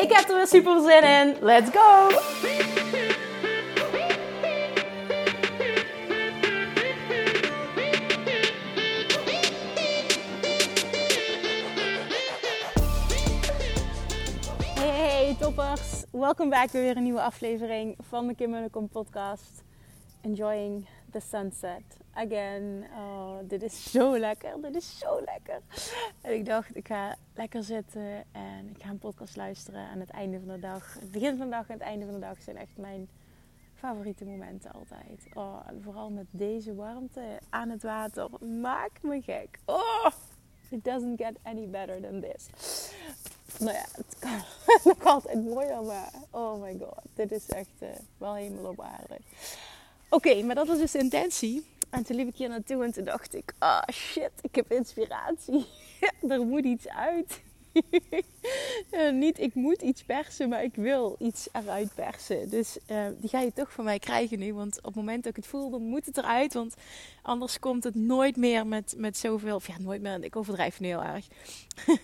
Ik heb er weer super zin in. Let's go! Hey, toppers. Welkom back bij weer een nieuwe aflevering van de Kim Munnekom podcast. Enjoying the sunset again. Oh, dit is zo lekker. Dit is zo lekker. En ik dacht, ik ga lekker zitten en ik ga een podcast luisteren aan het einde van de dag. Het begin van de dag en het einde van de dag zijn echt mijn favoriete momenten altijd. Oh, vooral met deze warmte aan het water. Maakt me gek. Oh, it doesn't get any better than this. Nou ja, het kan nog altijd mooier, maar oh my god. Dit is echt uh, wel helemaal op aarde. Oké, maar dat was dus de intentie. En toen liep ik hier naartoe en toen dacht ik, ah oh shit, ik heb inspiratie. er moet iets uit. ja, niet ik moet iets persen, maar ik wil iets eruit persen. Dus uh, die ga je toch van mij krijgen nu. Want op het moment dat ik het voel, dan moet het eruit. Want anders komt het nooit meer met, met zoveel... Of ja, nooit meer. Ik overdrijf nu heel erg.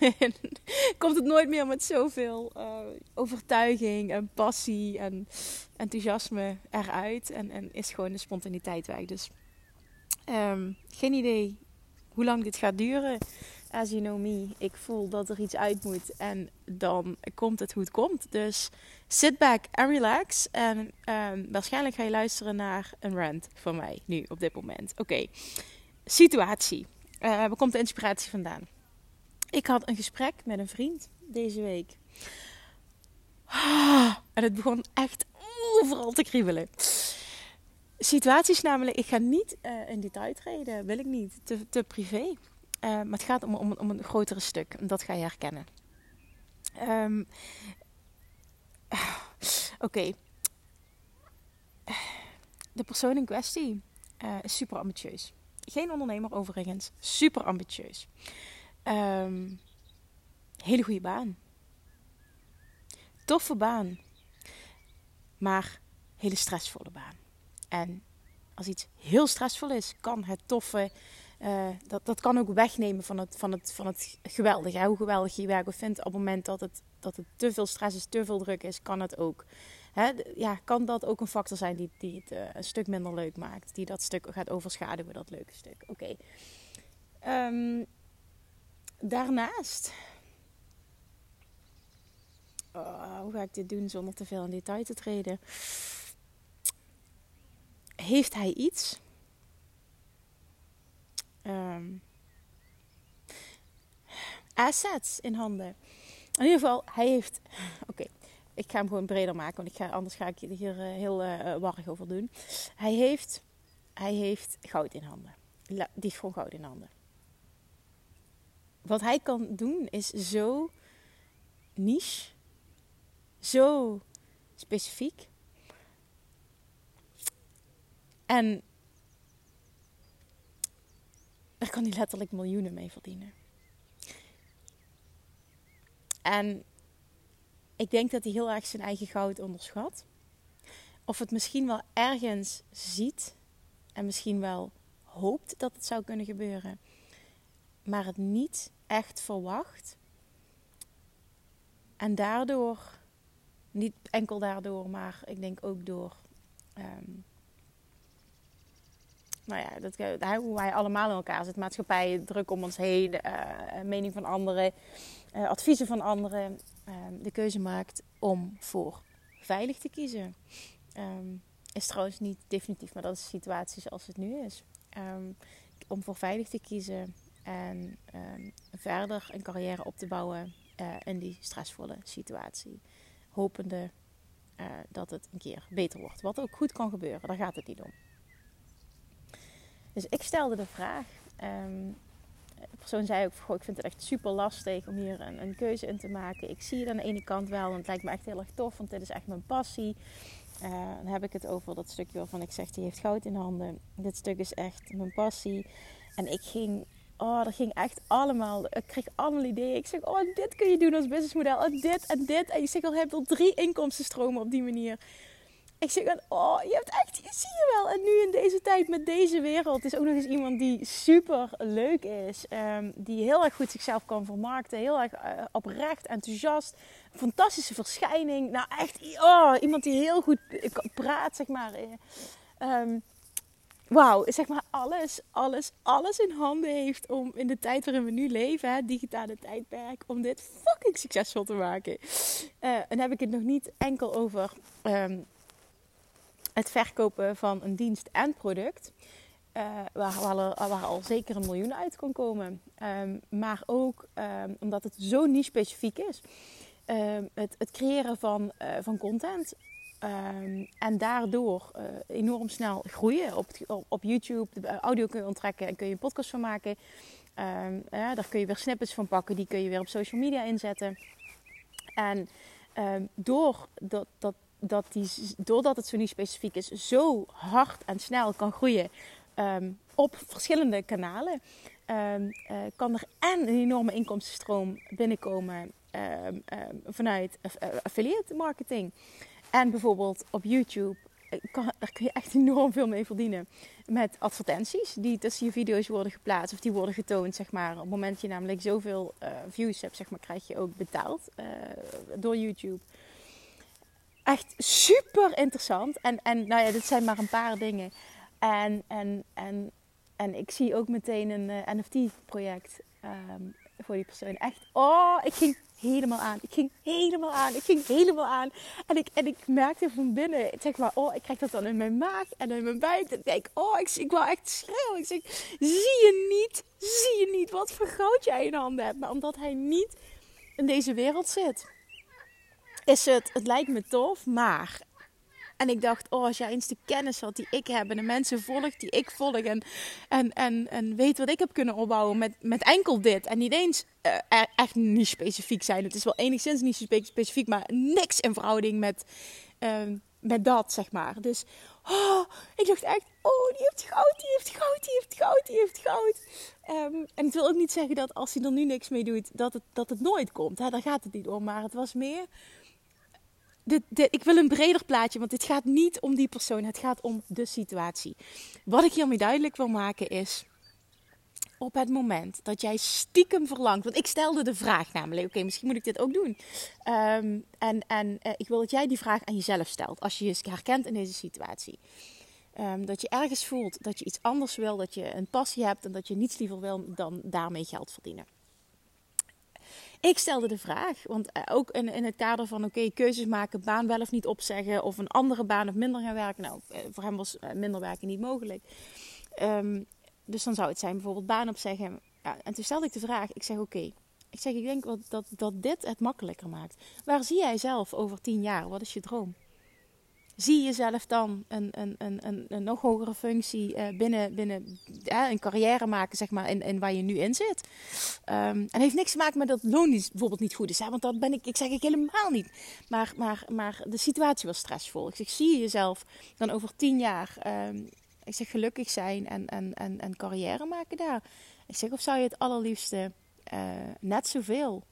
komt het nooit meer met zoveel uh, overtuiging en passie en enthousiasme eruit. En, en is gewoon de spontaniteit weg. Dus um, geen idee hoe lang dit gaat duren as you know me, ik voel dat er iets uit moet en dan komt het hoe het komt. Dus sit back and relax. En um, waarschijnlijk ga je luisteren naar een rant van mij nu op dit moment. Oké, situatie. Uh, waar komt de inspiratie vandaan? Ik had een gesprek met een vriend deze week. Ah, en het begon echt overal te kriebelen. Situaties namelijk, ik ga niet uh, in detail treden, wil ik niet, te, te privé. Uh, maar het gaat om, om, om, een grotere stuk. En dat ga je herkennen. Um, Oké. De persoon in kwestie uh, is super ambitieus. Geen ondernemer overigens. Super ambitieus. Um, hele goede baan. Toffe baan. Maar hele stressvolle baan. En als iets heel stressvol is, kan het toffe uh, dat, dat kan ook wegnemen van het, van het, van het geweldige. Hoe geweldig je werk vindt. Op het moment dat het, dat het te veel stress is, te veel druk is, kan het ook. Hè, ja, kan dat ook een factor zijn die, die het uh, een stuk minder leuk maakt. Die dat stuk gaat overschaduwen, dat leuke stuk. Oké. Um, daarnaast. Oh, hoe ga ik dit doen zonder te veel in detail te treden? Heeft hij iets um, assets in handen. In ieder geval, hij heeft. Oké, ik ga hem gewoon breder maken, want ik ga, anders ga ik hier uh, heel uh, warrig over doen. Hij heeft, hij heeft goud in handen. Die heeft gewoon goud in handen. Wat hij kan doen is zo niche, zo specifiek. En daar kan hij letterlijk miljoenen mee verdienen. En ik denk dat hij heel erg zijn eigen goud onderschat. Of het misschien wel ergens ziet en misschien wel hoopt dat het zou kunnen gebeuren, maar het niet echt verwacht. En daardoor, niet enkel daardoor, maar ik denk ook door um, nou ja, dat, hoe wij allemaal in elkaar zitten. Maatschappij, druk om ons heen, uh, mening van anderen, uh, adviezen van anderen. Uh, de keuze maakt om voor veilig te kiezen. Um, is trouwens niet definitief, maar dat is situatie zoals het nu is. Um, om voor veilig te kiezen en verder een carrière op te bouwen in die stressvolle situatie. Hopende dat het een keer beter wordt. Wat ook goed kan gebeuren, daar gaat het niet om. Dus ik stelde de vraag: um, de persoon zei ook, goh, ik vind het echt super lastig om hier een, een, keuze in te maken. Ik zie het aan de ene kant wel, het lijkt me echt heel erg tof, want dit is echt mijn passie. Uh, dan heb ik het over dat stukje waarvan ik zeg, die heeft goud in handen. Dit stuk is echt mijn passie. En ik ging, oh, dat ging echt allemaal, ik kreeg allemaal ideeën. Ik zeg, oh, dit kun je doen als businessmodel. En dit en dit. En je zegt al, je hebt al drie inkomstenstromen op die manier. Ik zeg dan, oh, je hebt echt, je zie je wel. En nu in deze tijd met deze wereld is ook nog eens iemand die super leuk is. Um, die heel erg goed zichzelf kan vermarkten. Heel erg uh, oprecht, enthousiast. Fantastische verschijning. Nou, echt, oh, iemand die heel goed praat, zeg maar. Um, Wauw, zeg maar alles, alles, alles in handen heeft om in de tijd waarin we nu leven, hè, digitale tijdperk, om dit fucking succesvol te maken. En heb ik het nog niet enkel over um, het verkopen van een dienst en product. Uh, waar, waar, al zeker een miljoen uit kan komen. Um, maar ook um, omdat het zo niet specifiek is. Um, het, het, creëren van, uh, van content. en daardoor uh, enorm snel groeien. Op, op, YouTube, de audio kun je onttrekken en kun je een podcast van maken. daar kun je weer snippets van pakken. Die kun je weer op social media inzetten. En door dat, dat dat die, doordat het zo niet specifiek is, zo hard en snel kan groeien um, op verschillende kanalen. Um, uh, kan er en een enorme inkomstenstroom binnenkomen um, vanuit affiliate marketing. En bijvoorbeeld op YouTube, eh, kan, daar kun je echt enorm veel mee verdienen. Met advertenties die tussen je video's worden geplaatst of die worden getoond. Zeg maar. Op het moment dat je namelijk zoveel views hebt, zeg maar, krijg je ook betaald door YouTube echt super interessant. En, en nou ja, dit zijn maar een paar dingen. En, en, en, en ik zie ook meteen een eh, NFT-project ehm, voor die persoon. Echt, oh, ik ging helemaal aan. Ik ging helemaal aan. Ik ging helemaal aan. En ik, en ik merkte van binnen, zeg maar, oh, ik krijg dat dan in mijn maag en in mijn buik. En ik denk, oh, ik, ik wou echt schreeuwen. Ik zeg, zie je niet, zie je niet wat voor goud jij in handen hebt. Maar omdat hij niet in deze wereld zit is het, het lijkt me tof, maar. En ik dacht, oh, als jij eens de kennis had die ik heb en de mensen volgt die ik volg en, en, en, en weet wat ik heb kunnen opbouwen met, met enkel dit. En niet eens uh, echt niet specifiek zijn. Het is wel enigszins niet specifiek, maar niks in verhouding met, uh, met dat, zeg maar. Dus oh, ik dacht echt, oh, die heeft goud, die heeft goud, die heeft goud, die heeft goud. Um, en ik wil ook niet zeggen dat als hij er nu niks mee doet, dat het, dat het nooit komt. Daar gaat het niet om. Maar het was meer dit, ik wil een breder plaatje, want dit gaat niet om die persoon. Het gaat om de situatie. Wat ik hiermee duidelijk wil maken is. Op het moment dat jij stiekem verlangt. Want ik stelde de vraag namelijk: oké, misschien moet ik dit ook doen. Um, en en uh, ik wil dat jij die vraag aan jezelf stelt. Als je je herkent in deze situatie. Um, dat je ergens voelt dat je iets anders wil. Dat je een passie hebt. En dat je niets liever wil dan daarmee geld verdienen. Ik stelde de vraag, want eh, ook in, in het kader van oké, keuzes maken, baan wel of niet opzeggen of een andere baan of minder gaan werken. Nou, eh, voor hem was eh, minder werken niet mogelijk. Um, dus dan zou het zijn bijvoorbeeld baan opzeggen. Ja, en toen stelde ik de vraag, ik zeg oké, ik zeg ik denk dat, dat, dat dit het makkelijker maakt. Waar zie jij zelf over tien jaar? Wat is je droom? Zie jezelf dan een, een, een, een, nog hogere functie uh, binnen, binnen een carrière maken, zeg maar, in, in waar je nu in zit. Um, en heeft niks te maken met dat loon bijvoorbeeld niet goed is. Hè? Want dat ben ik, ik zeg ik helemaal niet. Maar, maar, maar de situatie was stressvol. Ik zeg, zie je jezelf dan over tien jaar, um, ik zeg, gelukkig zijn en, en, en, en carrière maken daar. Ik zeg, of zou je het allerliefste uh, net zoveel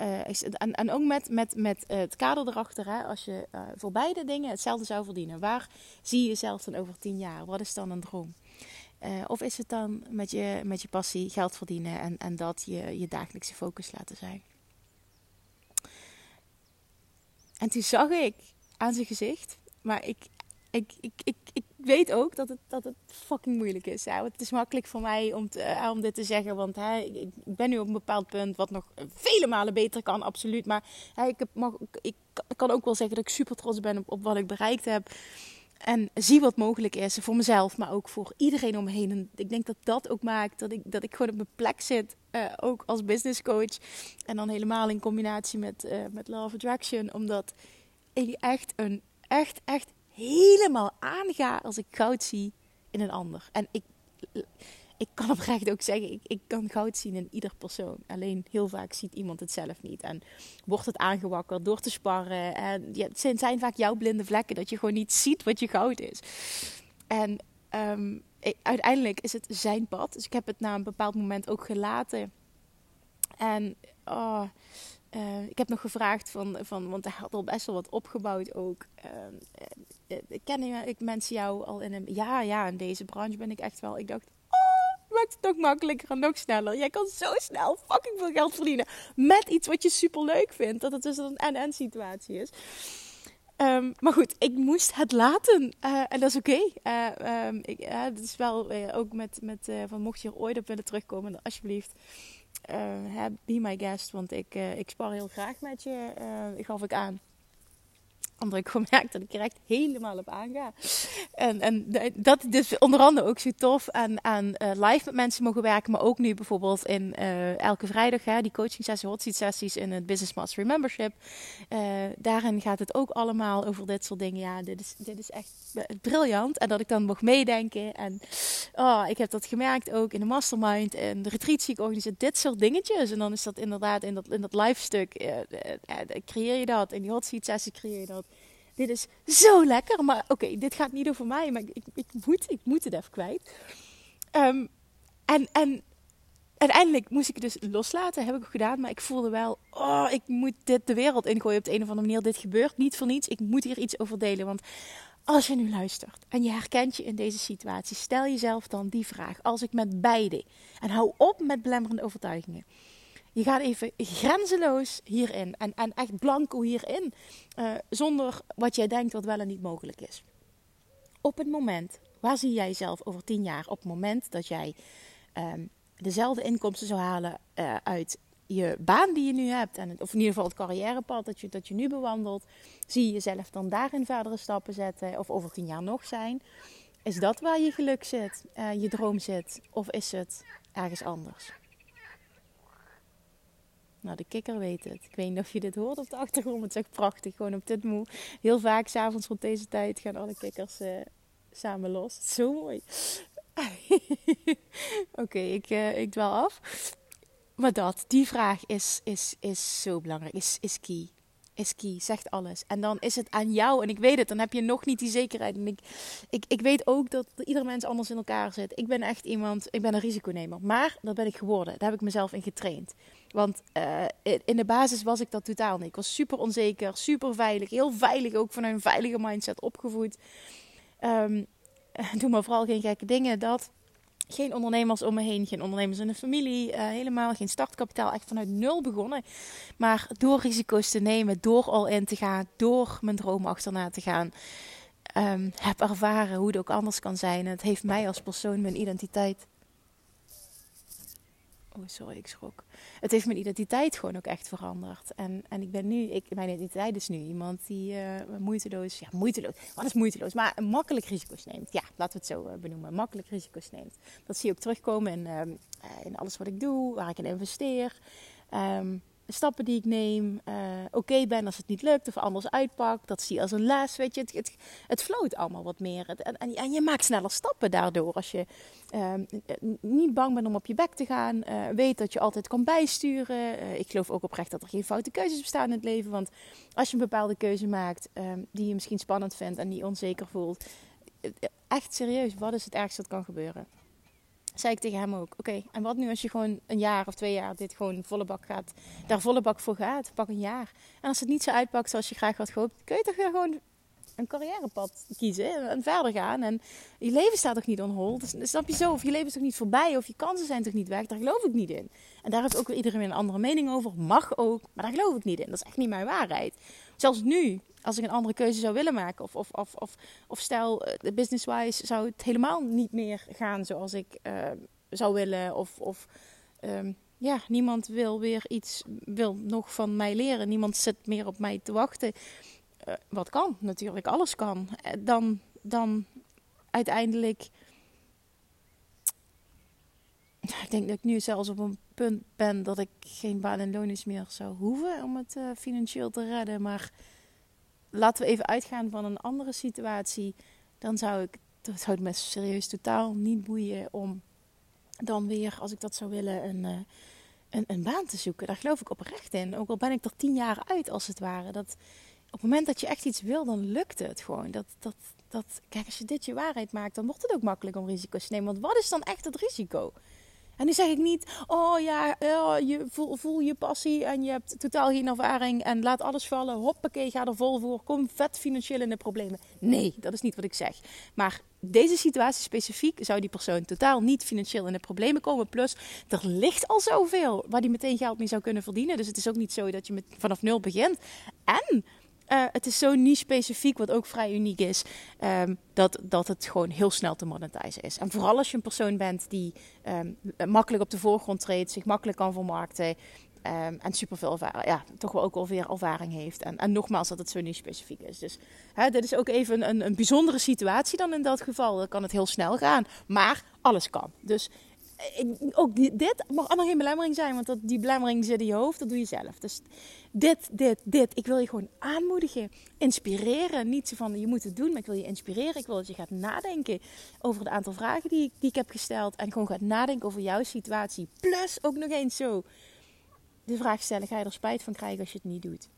uh, en, ook met, met, met het kader erachter, hè, als je uh, voor beide dingen hetzelfde zou verdienen. Waar zie je jezelf dan over tien jaar? Wat is dan een droom? Of is het dan met je, met je passie geld verdienen en, en dat je, je dagelijkse focus laten zijn? En toen zag ik aan zijn gezicht, maar ik, ik, ik, ik weet ook dat het, dat het fucking moeilijk is. Het is makkelijk voor mij om, eh, om dit te zeggen. Want hè, ik ben nu op een bepaald punt wat nog vele malen beter kan, absoluut. Maar hè, ik, ik kan ook wel zeggen dat ik super trots ben op, op wat ik bereikt heb. En zie wat mogelijk is voor mezelf, maar ook voor iedereen om me heen. En ik denk dat dat ook maakt dat ik, dat ik gewoon op mijn plek zit. Uh, ook als business coach. En dan helemaal in combinatie met, uh, met Love Attraction. Omdat ik echt een echt, echt helemaal aanga als ik goud zie in een ander. En ik, ik kan oprecht ook zeggen, ik, ik kan goud zien in ieder persoon. Alleen heel vaak ziet iemand het zelf niet. En wordt het aangewakkerd door te sparren. En ja, het zijn, zijn vaak jouw blinde vlekken dat je gewoon niet ziet wat je goud is. En um, uiteindelijk is het zijn pad. Dus ik heb het na een bepaald moment ook gelaten. En oh, uh, ik heb nog gevraagd van, van, want hij had al best wel wat opgebouwd ook. Uh, uh, kennen ik mensen jou al in een, ja, ja, in deze branche ben ik echt wel. Ik dacht, oh, maakt het nog makkelijker en nog sneller. Jij kan zo snel fucking veel geld verdienen met iets wat je super leuk vindt. Dat het dus een en-en situatie is. Um, maar goed, ik moest het laten. Uh, en dat is oké. Okay. Het is wel ook met, met van mocht je er ooit op willen terugkomen, dan alsjeblieft uh, be my guest. Want ik, uh, ik spar heel graag met je. Uh, gaf ik aan omdat ik gemerkt dat ik er echt helemaal op aanga. En, en dat is dus onder andere ook zo tof aan, aan uh, live met mensen mogen werken. Maar ook nu bijvoorbeeld in uh, elke vrijdag hè, die coaching sessie, hot seat sessies in het Business Mastery Membership. Uh, daarin gaat het ook allemaal over dit soort dingen. Ja, dit is, dit is echt briljant. En dat ik dan mag meedenken. En oh, ik heb dat gemerkt ook in de mastermind en de retreat die ik organiseer. Dit soort dingetjes. En dan is dat inderdaad in dat, in dat live stuk. creëer je dat. In die hot seat sessie creëer je dat dit is zo lekker. Maar oké, dit gaat niet over mij. Maar ik, ik, moet, ik moet het even kwijt. Ehm, en, en uiteindelijk moest ik het dus loslaten. Heb ik gedaan. Maar ik voelde wel, oh, ik moet dit de wereld ingooien op de een of andere manier. Dit gebeurt niet voor niets. Ik moet hier iets over delen. Want als je nu luistert en je herkent je in deze situatie, stel jezelf dan die vraag. Als ik met beide, en hou op met belemmerende overtuigingen. Je gaat even grenzeloos hierin en, en echt blanco hierin, uh, zonder wat jij denkt wat wel en niet mogelijk is. Op het moment, waar zie jij jezelf over tien jaar? Op het moment dat jij um, dezelfde inkomsten zou halen uh, uit je baan die je nu hebt, en of in ieder geval het carrièrepad dat je, dat je nu bewandelt, zie je jezelf dan daarin verdere stappen zetten, of over tien jaar nog zijn? Is dat waar je geluk zit, uh, je droom zit, of is het ergens anders? Nou, de kikker weet het. Ik weet niet of je dit hoort op de achtergrond. Het is echt prachtig. Gewoon op dit moe. Heel vaak, s'avonds rond deze tijd, gaan alle kikkers uh, samen los. Zo mooi. Oké, ik, uh, ik dwaal af. Maar dat, die vraag is, is, is zo belangrijk. Is, is key is key, zegt alles. En dan is het aan jou. En ik weet het, dan heb je nog niet die zekerheid. En ik, ik, ik weet ook dat ieder mens anders in elkaar zit. Ik ben echt iemand, ik ben een risiconemer. Maar dat ben ik geworden. Daar heb ik mezelf in getraind. Want uh, in de basis was ik dat totaal niet. Ik was super onzeker, super veilig. Heel veilig ook vanuit een veilige mindset opgevoed. Um, doe maar vooral geen gekke dingen. Dat geen ondernemers om me heen, geen ondernemers in de familie, uh, helemaal geen startkapitaal, echt vanuit nul begonnen. Maar door risico's te nemen, door al in te gaan, door mijn droom achterna te gaan, um, heb ervaren hoe het ook anders kan zijn. Het heeft mij als persoon mijn identiteit Oh, sorry, ik schrok. Het heeft mijn identiteit gewoon ook echt veranderd. En, en ik ben nu, ik, mijn identiteit is nu iemand die uh, moeiteloos, ja, moeiteloos, wat is moeiteloos? Maar makkelijk risico's neemt. Ja, laten we het zo uh, benoemen. Makkelijk risico's neemt. Dat zie je ook terugkomen in, uh, in alles wat ik doe, waar ik in investeer. Um, stappen die ik neem, uh, oké ben als het niet lukt of anders uitpak. Dat zie je als een les, weet je. Het, het, het floot allemaal wat meer. En, en, je maakt sneller stappen daardoor. Als je uh, niet bang bent om op je bek te gaan. Uh, weet dat je altijd kan bijsturen. Uh, ik geloof ook oprecht dat er geen foute keuzes bestaan in het leven. Want als je een bepaalde keuze maakt ehm, die je misschien spannend vindt en die onzeker voelt. Echt serieus, wat is het ergste dat kan gebeuren? Zei ik tegen hem ook: Oké, en wat nu als je gewoon een jaar of twee jaar dit gewoon volle bak gaat, daar volle bak voor gaat? Pak een jaar. En als het niet zo uitpakt zoals je graag had gehoopt, kun je toch weer gewoon een carrièrepad kiezen en verder gaan. En je leven staat toch niet on hold? Dus, snap je zo? Of je leven is toch niet voorbij? Of je kansen zijn toch niet weg? Daar geloof ik niet in. En daar heeft ook weer iedereen een andere mening over. Mag ook, maar daar geloof ik niet in. Dat is echt niet mijn waarheid. Zelfs nu, als ik een andere keuze zou willen maken, of, of, of, of, of stel, uh, business-wise, zou het helemaal niet meer gaan zoals ik uh, zou willen. Of, of um, ja, niemand wil weer iets, wil nog van mij leren. Niemand zit meer op mij te wachten. Uh, wat kan, natuurlijk, alles kan. Dan, dan uiteindelijk. Ik denk dat ik nu zelfs op een punt ben dat ik geen baan en loon meer zou hoeven om het uh, financieel te redden. Maar laten we even uitgaan van een andere situatie. Dan zou ik, dat zou het me serieus totaal niet boeien om dan weer, als ik dat zou willen, een, uh, een, een, baan te zoeken. Daar geloof ik oprecht in. Ook al ben ik er tien jaar uit, als het ware. Dat op het moment dat je echt iets wil, dan lukt het gewoon. Dat, dat, dat, kijk, als je dit je waarheid maakt, dan wordt het ook makkelijk om risico's te nemen. Want wat is dan echt het risico? En nu zeg ik niet, oh ja, je voel, voel, je passie en je hebt totaal geen ervaring en laat alles vallen. Hoppakee, ga er vol voor. Kom vet financieel in de problemen. Nee, dat is niet wat ik zeg. Maar deze situatie specifiek zou die persoon totaal niet financieel in de problemen komen. Plus, er ligt al zoveel waar die meteen geld mee zou kunnen verdienen. Dus het is ook niet zo dat je met, vanaf nul begint. En uh, het is zo niet specifiek, wat ook vrij uniek is, um, dat, dat het gewoon heel snel te monetizen is. En vooral als je een persoon bent die um, makkelijk op de voorgrond treedt, zich makkelijk kan vermarkten um, en superveel ervaring, ja, toch wel ook alweer ervaring heeft. En, en nogmaals, dat het zo niet specifiek is. Dus hè, is ook even een, een bijzondere situatie dan in dat geval. Dan kan het heel snel gaan, maar alles kan. Dus ook dit mag allemaal geen belemmering zijn, want dat, die belemmering zit in je hoofd, dat doe je zelf. Dus dit, dit, dit. Ik wil je gewoon aanmoedigen, inspireren. Niet zo van je moet het doen, maar ik wil je inspireren. Ik wil dat je gaat nadenken over het aantal vragen die, die ik heb gesteld. En gewoon gaat nadenken over jouw situatie. Plus ook nog eens zo de vraag stellen: ga je er spijt van krijgen als je het niet doet?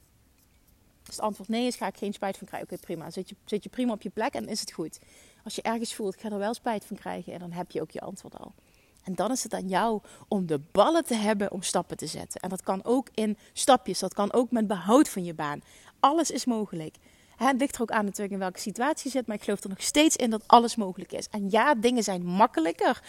Als het antwoord nee is, ga ik geen spijt van krijgen. Oké, prima. Zit je, zit je prima op je plek en is het goed. Als je ergens voelt, ik ga er wel spijt van krijgen, en dan heb je ook je antwoord al. En dan is het aan jou om de ballen te hebben om stappen te zetten. En dat kan ook in stapjes, dat kan ook met behoud van je baan. Alles is mogelijk. Het ligt er ook aan natuurlijk in welke situatie je zit. Maar ik geloof er nog steeds in dat alles mogelijk is. En ja, dingen zijn makkelijker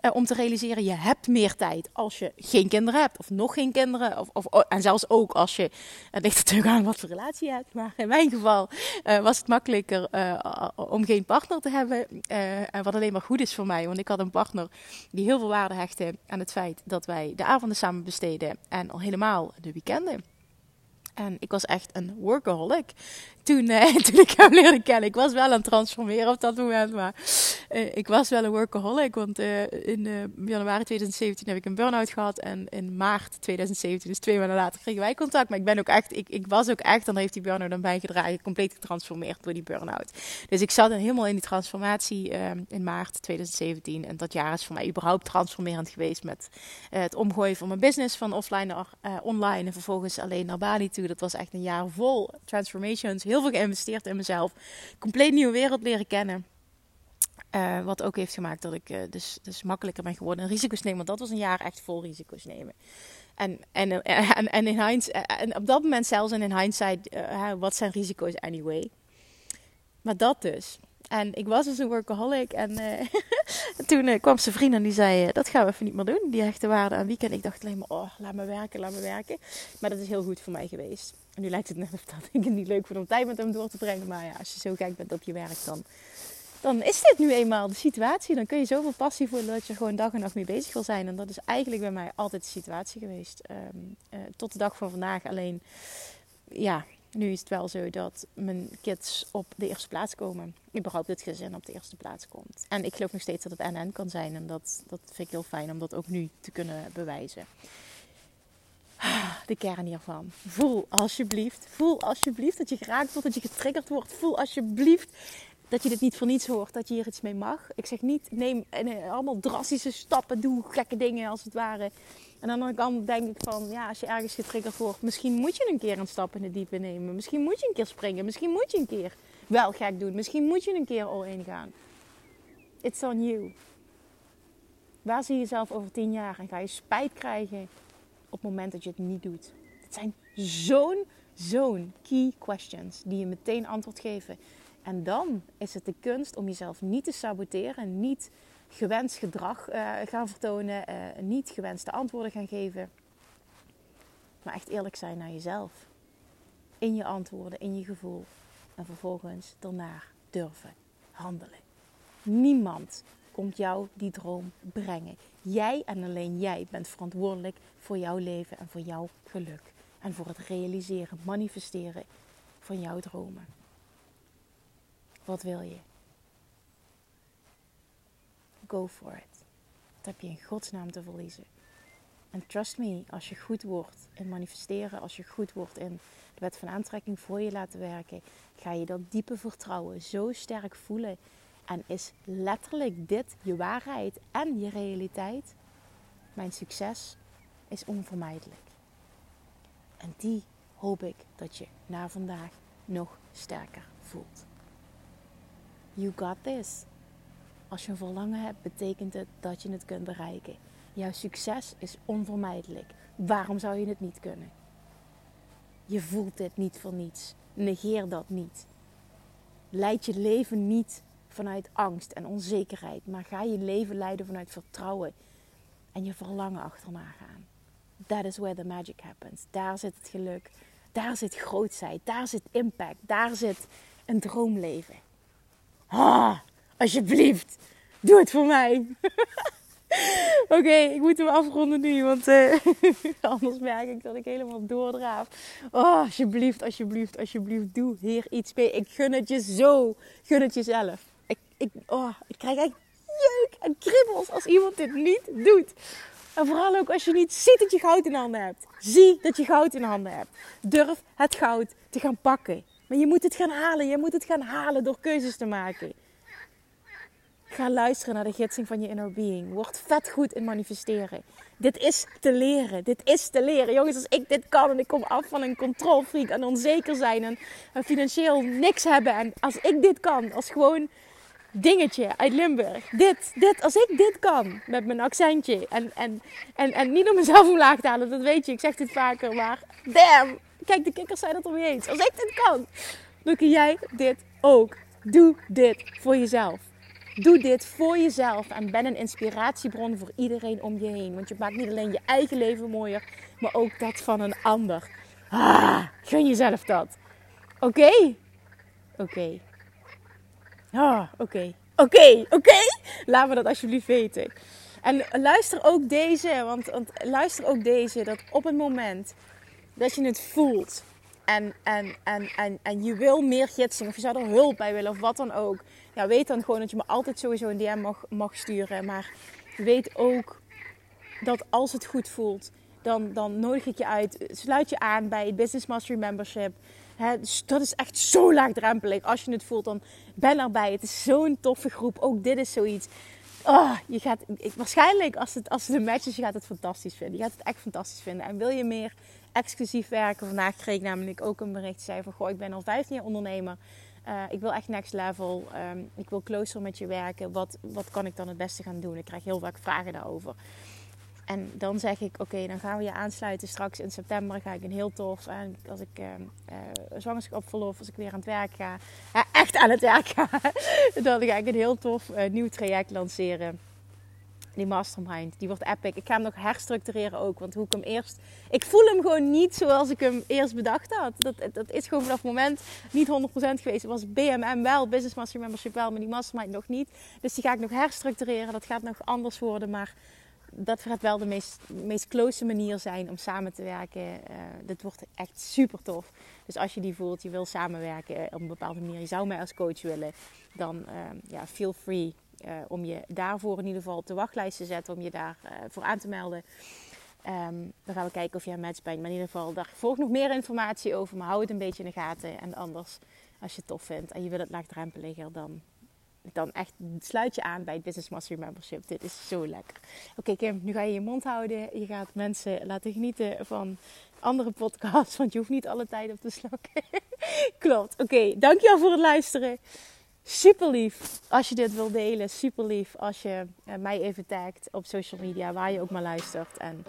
eh, om te realiseren. Je hebt meer tijd als je geen kinderen hebt. Of nog geen kinderen. Of, of, oh, en zelfs ook als je... Het ligt natuurlijk aan wat voor relatie je hebt. Maar in mijn geval uh, was het makkelijker uh, om geen partner te hebben. en wat alleen maar goed is voor mij. Want ik had een partner die heel veel waarde hechtte aan het feit dat wij de avonden samen besteden. En al helemaal de weekenden. En ik was echt een workaholic toen, eh, toen ik hem leerde kennen. Ik was wel aan het transformeren op dat moment, maar uh, ik was wel een workaholic. Want uh, in januari 2017 heb ik een burn-out gehad. En in maart 2017, dus twee maanden later, kregen wij contact. Maar ik ben ook echt, ik, ik was ook echt, dan heeft die burn-out dan bijgedragen, compleet getransformeerd door die burn-out. Dus ik zat dan helemaal in die transformatie in maart 2017. En dat jaar is voor mij überhaupt transformerend geweest met het omgooien van mijn business van offline naar online. En vervolgens alleen naar Bali toe. Dat was echt een jaar vol transformations heel veel geïnvesteerd in mezelf. Compleet nieuwe wereld leren kennen. Uh, wat ook heeft gemaakt dat ik uh, dus, dus makkelijker ben geworden en risico's nemen. Want dat was een jaar echt vol risico's nemen. En, en, en, en, in hindsight, en op dat moment zelfs en in hindsight, wat zijn risico's anyway? Maar dat dus. En ik was dus een workaholic. En uh, toen uh, kwam zijn vriend en die zei: Dat gaan we even niet meer doen. Die hechte waarde aan weekend. Ik dacht alleen maar: Oh, laat me werken, laat me werken. Maar dat is heel goed voor mij geweest. En nu lijkt het net of dat ik het niet leuk vind om tijd met hem door te brengen. Maar ja, als je zo gek bent op je werk, dan, dan is dit nu eenmaal de situatie. Dan kun je zoveel passie voelen dat je gewoon dag en nacht mee bezig wil zijn. En dat is eigenlijk bij mij altijd de situatie geweest. Uh, tot de dag van vandaag. Alleen, ja, nu is het wel zo dat mijn kids op de eerste plaats komen. Überhaupt het gezin op de eerste plaats komt. En ik geloof nog steeds dat het NN kan zijn. En dat, dat vind ik heel fijn om dat ook nu te kunnen bewijzen. De kern hiervan. Voel alsjeblieft, voel alsjeblieft dat je geraakt wordt, dat je getriggerd wordt. Voel alsjeblieft dat je dit niet voor niets hoort, dat je hier iets mee mag. Ik zeg niet, neem allemaal drastische stappen, doe gekke dingen als het ware. En aan de denk ik van, ja, als je ergens getriggerd wordt, misschien moet je een keer een stap in de diepe nemen. Misschien moet je een keer springen. Misschien moet je een keer wel gek doen. Misschien moet je een keer all in gaan. It's on you. Waar zie je jezelf over tien jaar? En ga je spijt krijgen op het moment dat je het niet doet? Het zijn zo'n, zo'n key questions die je meteen antwoord geven. En dan is het de kunst om jezelf niet te saboteren, niet gewenst gedrag uh, gaan vertonen, uh, niet gewenste antwoorden gaan geven. Maar echt eerlijk zijn naar jezelf. In je antwoorden, in je gevoel. En vervolgens daarna durven handelen. Niemand komt jou die droom brengen. Jij en alleen jij bent verantwoordelijk voor jouw leven en voor jouw geluk. En voor het realiseren, manifesteren van jouw dromen. Wat wil je? go for it. Wat heb je in godsnaam te verliezen? En trust me, als je goed wordt in manifesteren, als je goed wordt in de wet van aantrekking voor je laten werken, ga je dat diepe vertrouwen zo sterk voelen. En is letterlijk dit je waarheid en je realiteit? mijn succes is onvermijdelijk. En die hoop ik dat je na vandaag nog sterker voelt. You got this. Als je een verlangen hebt, betekent het dat je het kunt bereiken. Jouw succes is onvermijdelijk. Waarom zou je het niet kunnen? Je voelt dit niet voor niets. Negeer dat niet. Leid je leven niet vanuit angst en onzekerheid, maar ga je leven leiden vanuit vertrouwen en je verlangen achterna gaan. That is where the magic happens. Daar zit het geluk, daar zit grootheid, daar zit impact, daar zit een droomleven. Ah, alsjeblieft, doe het voor mij. Oké, ik moet hem afronden nu, want uh, anders merk ik dat ik helemaal doordraaf. Oh, alsjeblieft, alsjeblieft, alsjeblieft, doe hier iets mee. Ik gun het je zo. Gun het jezelf. Ik, ik, oh, ik krijg echt jeuk en kribbels als iemand dit niet doet. En vooral ook als je niet ziet dat je goud in handen hebt. Zie dat je goud in handen hebt. Durf het goud te gaan pakken. Je moet het gaan halen. Je moet het gaan halen door keuzes te maken. Ga luisteren naar de gidsing van je inner being. Word vet goed in manifesteren. Dit is te leren. Dit is te leren. Jongens, als ik dit kan en ik kom af van een controlfreak en onzeker zijn en, financieel niks hebben. En als ik dit kan, als gewoon dingetje uit Limburg. Dit, dit, als ik dit kan met mijn accentje. En, en, en, en niet om mezelf omlaag te halen, dat weet je. Ik zeg dit vaker, maar damn. Kijk, de kikkers zijn het er mee eens. Als ik dit kan, dan kun jij dit ook. Doe dit voor jezelf. Doe dit voor jezelf en ben een inspiratiebron voor iedereen om je heen. Want je maakt niet alleen je eigen leven mooier, maar ook dat van een ander. Ah, gun jezelf dat. Oké? Oké. Ah, oké. Oké, oké. Laat me dat alsjeblieft weten. En luister ook deze, want, want luister ook deze, dat op het moment dat je het voelt en, en, en, en, en je wil meer gidsing of je zou er hulp bij willen of wat dan ook ja, weet dan gewoon dat je me altijd sowieso een DM mag, mag sturen. Maar weet ook dat als het goed voelt, dan, dan nodig ik je uit. Sluit je aan bij het Business Mastery Membership. dus dat is echt zo laagdrempelig. Als je het voelt, dan ben erbij. Het is zo'n toffe groep. Ook dit is zoiets. Oh, je gaat, ik, waarschijnlijk als het, als het een match is, je gaat het fantastisch vinden. Je gaat het echt fantastisch vinden. En wil je meer exclusief werken? Vandaag kreeg ik namelijk ook een bericht. zei van, goh, ik ben al 15 jaar ondernemer. Uh, ik wil echt next level. Um, ik wil closer met je werken. Wat, wat kan ik dan het beste gaan doen? Ik krijg heel vaak vragen daarover. En dan zeg ik, oké, dan gaan we je aansluiten. Straks in september ga ik een heel tof, en als ik uh, uh, zwangerschapverlof, als ik weer aan het werk ga, echt aan het werk ga, dan ga ik een heel tof nieuw traject lanceren die mastermind, die wordt epic. Ik ga hem nog herstructureren ook. Want hoe ik hem eerst... Ik voel hem gewoon niet zoals ik hem eerst bedacht had. Dat, dat is gewoon vanaf het moment niet 100% geweest. Het was BMM wel, Business Master Membership wel, maar die mastermind nog niet. Dus die ga ik nog herstructureren. Dat gaat nog anders worden, maar dat gaat wel de meest, meest close manier zijn om samen te werken. Uh, dit wordt echt super tof. Dus als je die voelt, je wil samenwerken op een bepaalde manier, je zou mij als coach willen, dan uh, ja, feel free uh, om je daarvoor in ieder geval op de wachtlijst te zetten, om je daarvoor uh, voor aan te melden. Um, dan gaan we kijken of je een match bent. Maar in ieder geval, daar volgt nog meer informatie over. Maar hou het een beetje in de gaten. En anders, als je het tof vindt en je wil het laagdrempeliger, dan, dan echt sluit je aan bij het Business Mastery Membership. Dit is zo lekker. Oké Kim, nu ga je je mond houden. Je gaat mensen laten genieten van andere podcasts. Want je hoeft niet alle tijd op te slakken. Klopt. Oké, dankjewel voor het luisteren. Super lief als je dit wilt delen. Super lief als je uh, mij even tagt op social media, waar je ook maar luistert. En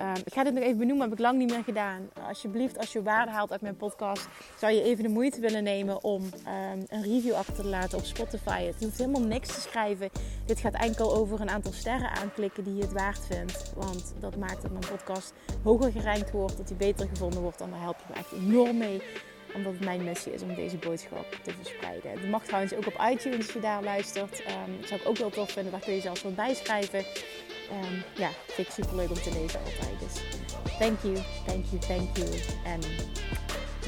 uh, ik ga dit nog even benoemen, heb ik lang niet meer gedaan. Alsjeblieft, als je waarde haalt uit mijn podcast, zou je even de moeite willen nemen om um, een review achter te laten op Spotify. Het hoeft helemaal niks te schrijven. Dit gaat enkel over een aantal sterren aanklikken die je het waard vindt. Want dat maakt dat mijn podcast hoger gerankt wordt, dat hij beter gevonden wordt. En daar help je me echt enorm mee omdat het mijn missie is om deze boodschap te verspreiden. Het mag trouwens ook op iTunes als je daar luistert. Um, dat zou ik ook heel tof vinden. Daar kun je zelfs wat bijschrijven. Um, ja, vind ik super leuk om te lezen altijd. Dus thank you, thank you, thank you. En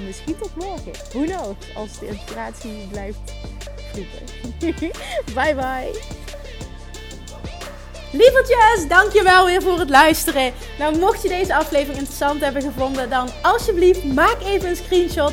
misschien tot morgen. Who knows? Als de inspiratie blijft vliegen. bye bye. Lievertjes, dankjewel weer voor het luisteren. Nou, mocht je deze aflevering interessant hebben gevonden, dan alsjeblieft maak even een screenshot